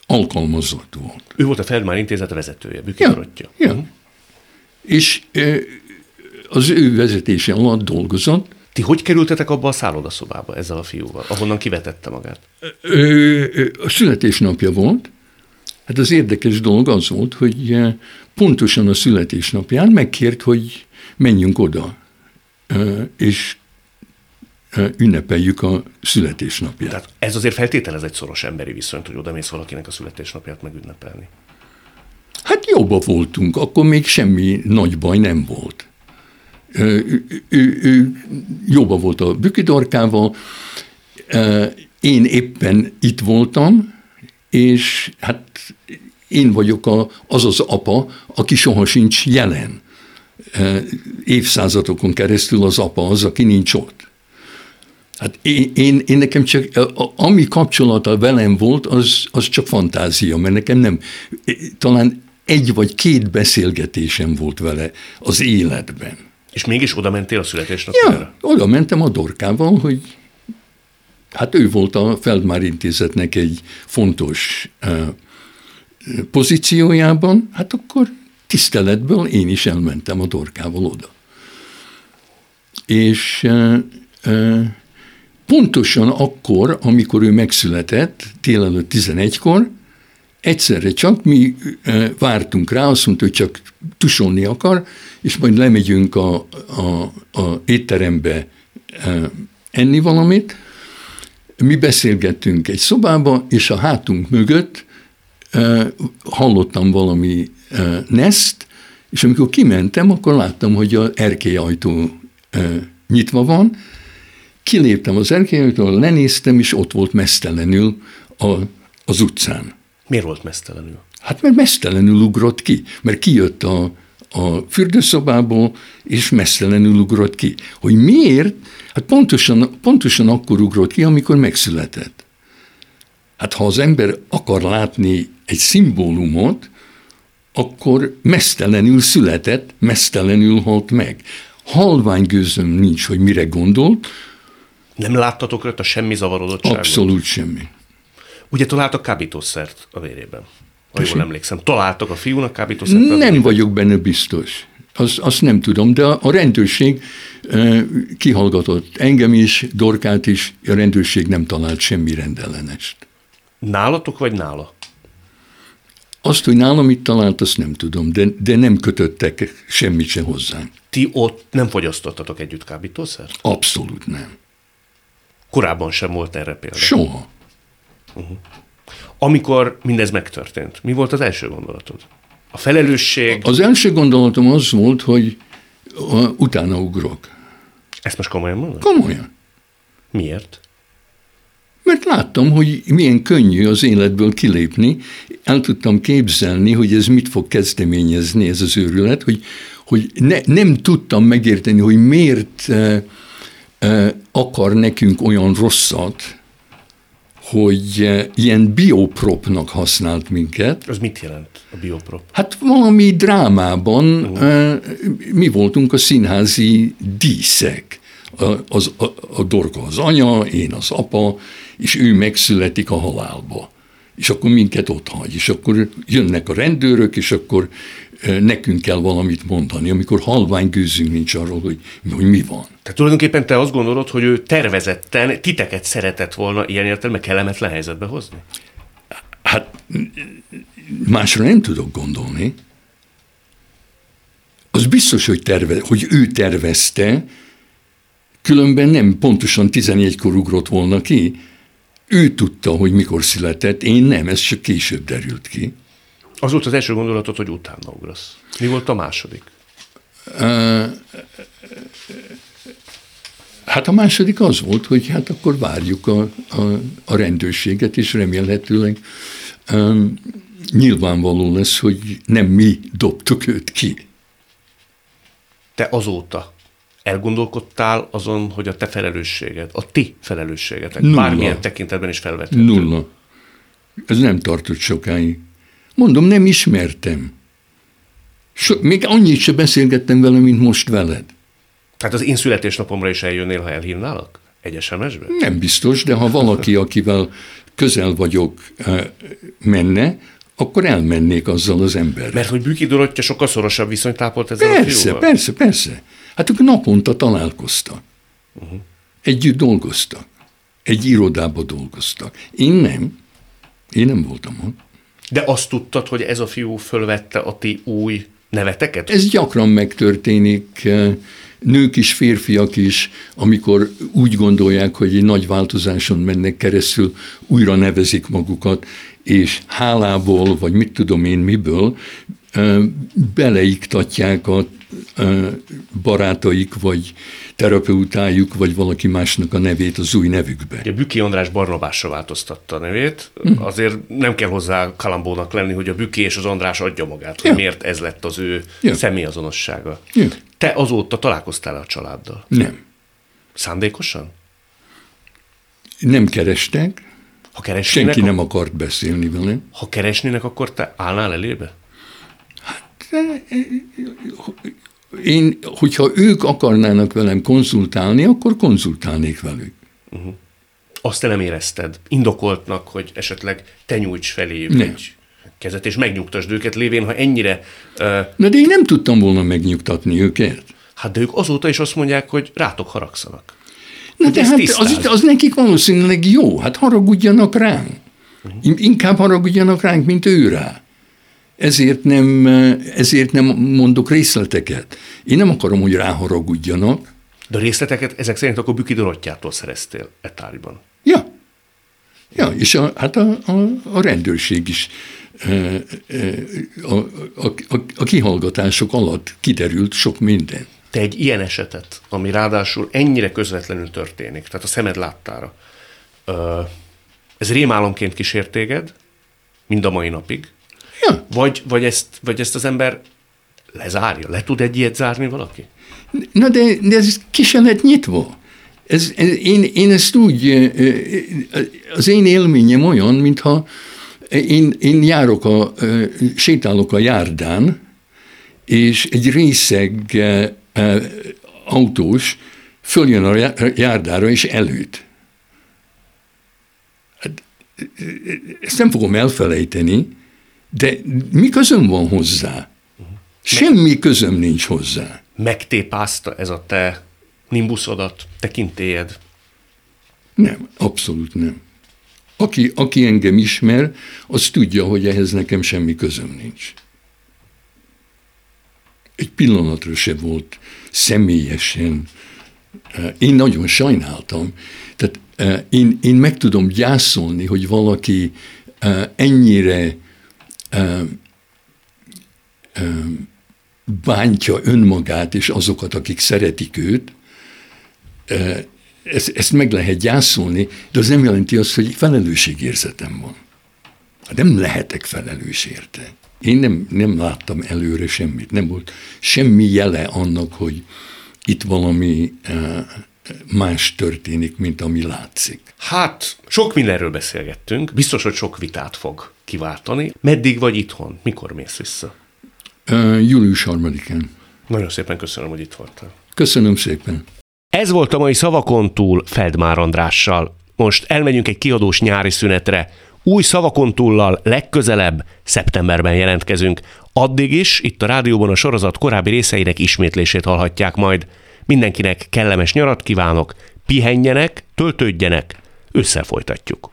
Alkalmazott volt. Ő volt a Feldmár Intézet vezetője, Büki ja, Dorottya. Ja. Uh-huh. És az ő vezetése alatt dolgozott. Ti hogy kerültetek abba a szállodaszobába ezzel a fiúval, ahonnan kivetette magát? A születésnapja volt. Hát az érdekes dolog az volt, hogy pontosan a születésnapján megkért, hogy menjünk oda. És ünnepeljük a születésnapját. Tehát ez azért feltételez egy szoros emberi viszonyt, hogy oda mész valakinek a születésnapját megünnepelni. Hát jobban voltunk, akkor még semmi nagy baj nem volt. Ő, ő, ő jobban volt a bükidorkával, én éppen itt voltam, és hát én vagyok a, az az apa, aki soha sincs jelen. Évszázadokon keresztül az apa az, aki nincs ott. Hát én, én, én nekem csak, ami kapcsolata velem volt, az, az csak fantázia, mert nekem nem, talán egy vagy két beszélgetésem volt vele az életben. És mégis oda mentél a születésnapjára? Ja, oda mentem a dorkával, hogy hát ő volt a Feldmár Intézetnek egy fontos pozíciójában, hát akkor tiszteletből én is elmentem a dorkával oda. És pontosan akkor, amikor ő megszületett, délelőtt 11-kor, egyszerre csak mi vártunk rá, azt mondta, hogy csak tusolni akar, és majd lemegyünk a, a, a étterembe enni valamit. Mi beszélgettünk egy szobába, és a hátunk mögött hallottam valami neszt, és amikor kimentem, akkor láttam, hogy a erkélyajtó nyitva van, kiléptem az erkélytől, lenéztem, és ott volt mesztelenül a, az utcán. Miért volt mesztelenül? Hát mert mesztelenül ugrott ki, mert kijött a, a fürdőszobából, és mesztelenül ugrott ki. Hogy miért? Hát pontosan, pontosan akkor ugrott ki, amikor megszületett. Hát ha az ember akar látni egy szimbólumot, akkor mesztelenül született, mesztelenül halt meg. Halvány gőzöm nincs, hogy mire gondolt, nem láttatok rajta semmi zavarodottságot? Abszolút semmi. Ugye találtak kábítószert a vérében? Ha jól emlékszem. Találtak a fiúnak kábítószert? Nem vérében? vagyok benne biztos. Azt, azt nem tudom, de a rendőrség kihallgatott engem is, Dorkát is, a rendőrség nem talált semmi rendellenest. Nálatok vagy nála? Azt, hogy nálam mit talált, azt nem tudom, de, de nem kötöttek semmit se hozzánk. Ti ott nem fogyasztottatok együtt kábítószert? Abszolút nem. Korábban sem volt erre példa. Soha. Uh-huh. Amikor mindez megtörtént, mi volt az első gondolatod? A felelősség? Az első gondolatom az volt, hogy utána ugrok. Ezt most komolyan mondod? Komolyan. Miért? Mert láttam, hogy milyen könnyű az életből kilépni. El tudtam képzelni, hogy ez mit fog kezdeményezni, ez az őrület, hogy, hogy ne, nem tudtam megérteni, hogy miért uh, akar nekünk olyan rosszat, hogy ilyen biopropnak használt minket. Az mit jelent a bioprop? Hát valami drámában uh-huh. mi voltunk a színházi díszek. A, az, a, a dorka az anya, én az apa, és ő megszületik a halálba. És akkor minket ott hagy, és akkor jönnek a rendőrök, és akkor nekünk kell valamit mondani, amikor halvány gőzünk nincs arról, hogy, hogy mi van. Tehát tulajdonképpen te azt gondolod, hogy ő tervezetten titeket szeretett volna ilyen értelme kellemetlen helyzetbe hozni? Hát másra nem tudok gondolni. Az biztos, hogy, terve, hogy ő tervezte, különben nem pontosan 11-kor ugrott volna ki. ő tudta, hogy mikor született, én nem, ez csak később derült ki. Az volt az első gondolatod, hogy utána ugrasz. Mi volt a második? Hát a második az volt, hogy hát akkor várjuk a, a, a rendőrséget, és remélhetőleg um, nyilvánvaló lesz, hogy nem mi dobtuk őt ki. Te azóta elgondolkodtál azon, hogy a te felelősséged, a ti felelősségetek Nulla. bármilyen tekintetben is felvethető? Nulla. Ez nem tartott sokáig. Mondom, nem ismertem. So, még annyit sem beszélgettem vele, mint most veled. Tehát az én születésnapomra is eljönnél, ha elhívnálak? Egy SMS-be? Nem biztos, de ha valaki, akivel közel vagyok, eh, menne, akkor elmennék azzal az emberrel. Mert hogy Büki Dorottya sokkal szorosabb viszonyt tápolt ezzel persze, a fiúval? Persze, persze. Hát ők naponta találkoztak. Uh-huh. Együtt dolgoztak. Egy irodába dolgoztak. Én nem. Én nem voltam ott. De azt tudtad, hogy ez a fiú fölvette a ti új neveteket? Ez gyakran megtörténik, nők is, férfiak is, amikor úgy gondolják, hogy egy nagy változáson mennek keresztül, újra nevezik magukat, és hálából, vagy mit tudom én miből, beleiktatják a barátaik, vagy terapeutájuk, vagy valaki másnak a nevét az új nevükbe. A Büki András Barnabásra változtatta a nevét. Hm. Azért nem kell hozzá kalambónak lenni, hogy a Büki és az András adja magát, hogy ja. miért ez lett az ő ja. személyazonossága. Ja. Te azóta találkoztál a családdal? Nem. Szándékosan? Nem kerestek. Ha keresnének, Senki nem akart beszélni velem. Ha keresnének, akkor te állnál elébe? Én, hogyha ők akarnának velem konzultálni, akkor konzultálnék velük. Uh-huh. Azt te nem érezted indokoltnak, hogy esetleg te nyújts felé egy kezet, és megnyugtasd őket, lévén, ha ennyire... Uh... Na de én nem tudtam volna megnyugtatni őket. Hát de ők azóta is azt mondják, hogy rátok haragszanak. Na de hát az, az nekik valószínűleg jó, hát haragudjanak ránk. Uh-huh. Inkább haragudjanak ránk, mint ő rá ezért nem, ezért nem mondok részleteket. Én nem akarom, hogy ráharagudjanak. De a részleteket ezek szerint akkor Büki Dorottyától szereztél e tárgyban. Ja. Ja, és a, hát a, a, a rendőrség is a, a, a, a kihallgatások alatt kiderült sok minden. Te egy ilyen esetet, ami ráadásul ennyire közvetlenül történik, tehát a szemed láttára, ez rémálomként kísért téged, mind a mai napig, Ja. Vagy, vagy, ezt, vagy ezt az ember lezárja? Le tud egy ilyet zárni valaki? Na de, de ez ki lett nyitva. Ez, ez, én, én ezt úgy, az én élményem olyan, mintha én, én járok a, sétálok a járdán, és egy részeg autós följön a járdára, és előtt. Hát, ezt nem fogom elfelejteni, de mi közöm van hozzá? Semmi közöm nincs hozzá. Megtépázta ez a te nimbuszodat, tekintélyed? Nem, abszolút nem. Aki, aki engem ismer, az tudja, hogy ehhez nekem semmi közöm nincs. Egy pillanatra se volt személyesen. Én nagyon sajnáltam. Tehát eh, én, én meg tudom gyászolni, hogy valaki eh, ennyire bántja önmagát és azokat, akik szeretik őt, ezt, ezt meg lehet gyászolni, de az nem jelenti azt, hogy felelősségérzetem van. Hát nem lehetek felelős érte. Én nem, nem láttam előre semmit, nem volt semmi jele annak, hogy itt valami más történik, mint ami látszik. Hát, sok mindenről beszélgettünk, biztos, hogy sok vitát fog kiváltani. Meddig vagy itthon? Mikor mész vissza? Uh, július harmadikán. Nagyon szépen köszönöm, hogy itt voltál. Köszönöm szépen. Ez volt a mai Szavakon túl Feldmár Andrással. Most elmegyünk egy kiadós nyári szünetre. Új Szavakon túllal legközelebb, szeptemberben jelentkezünk. Addig is itt a rádióban a sorozat korábbi részeinek ismétlését hallhatják majd. Mindenkinek kellemes nyarat kívánok, pihenjenek, töltődjenek, összefolytatjuk.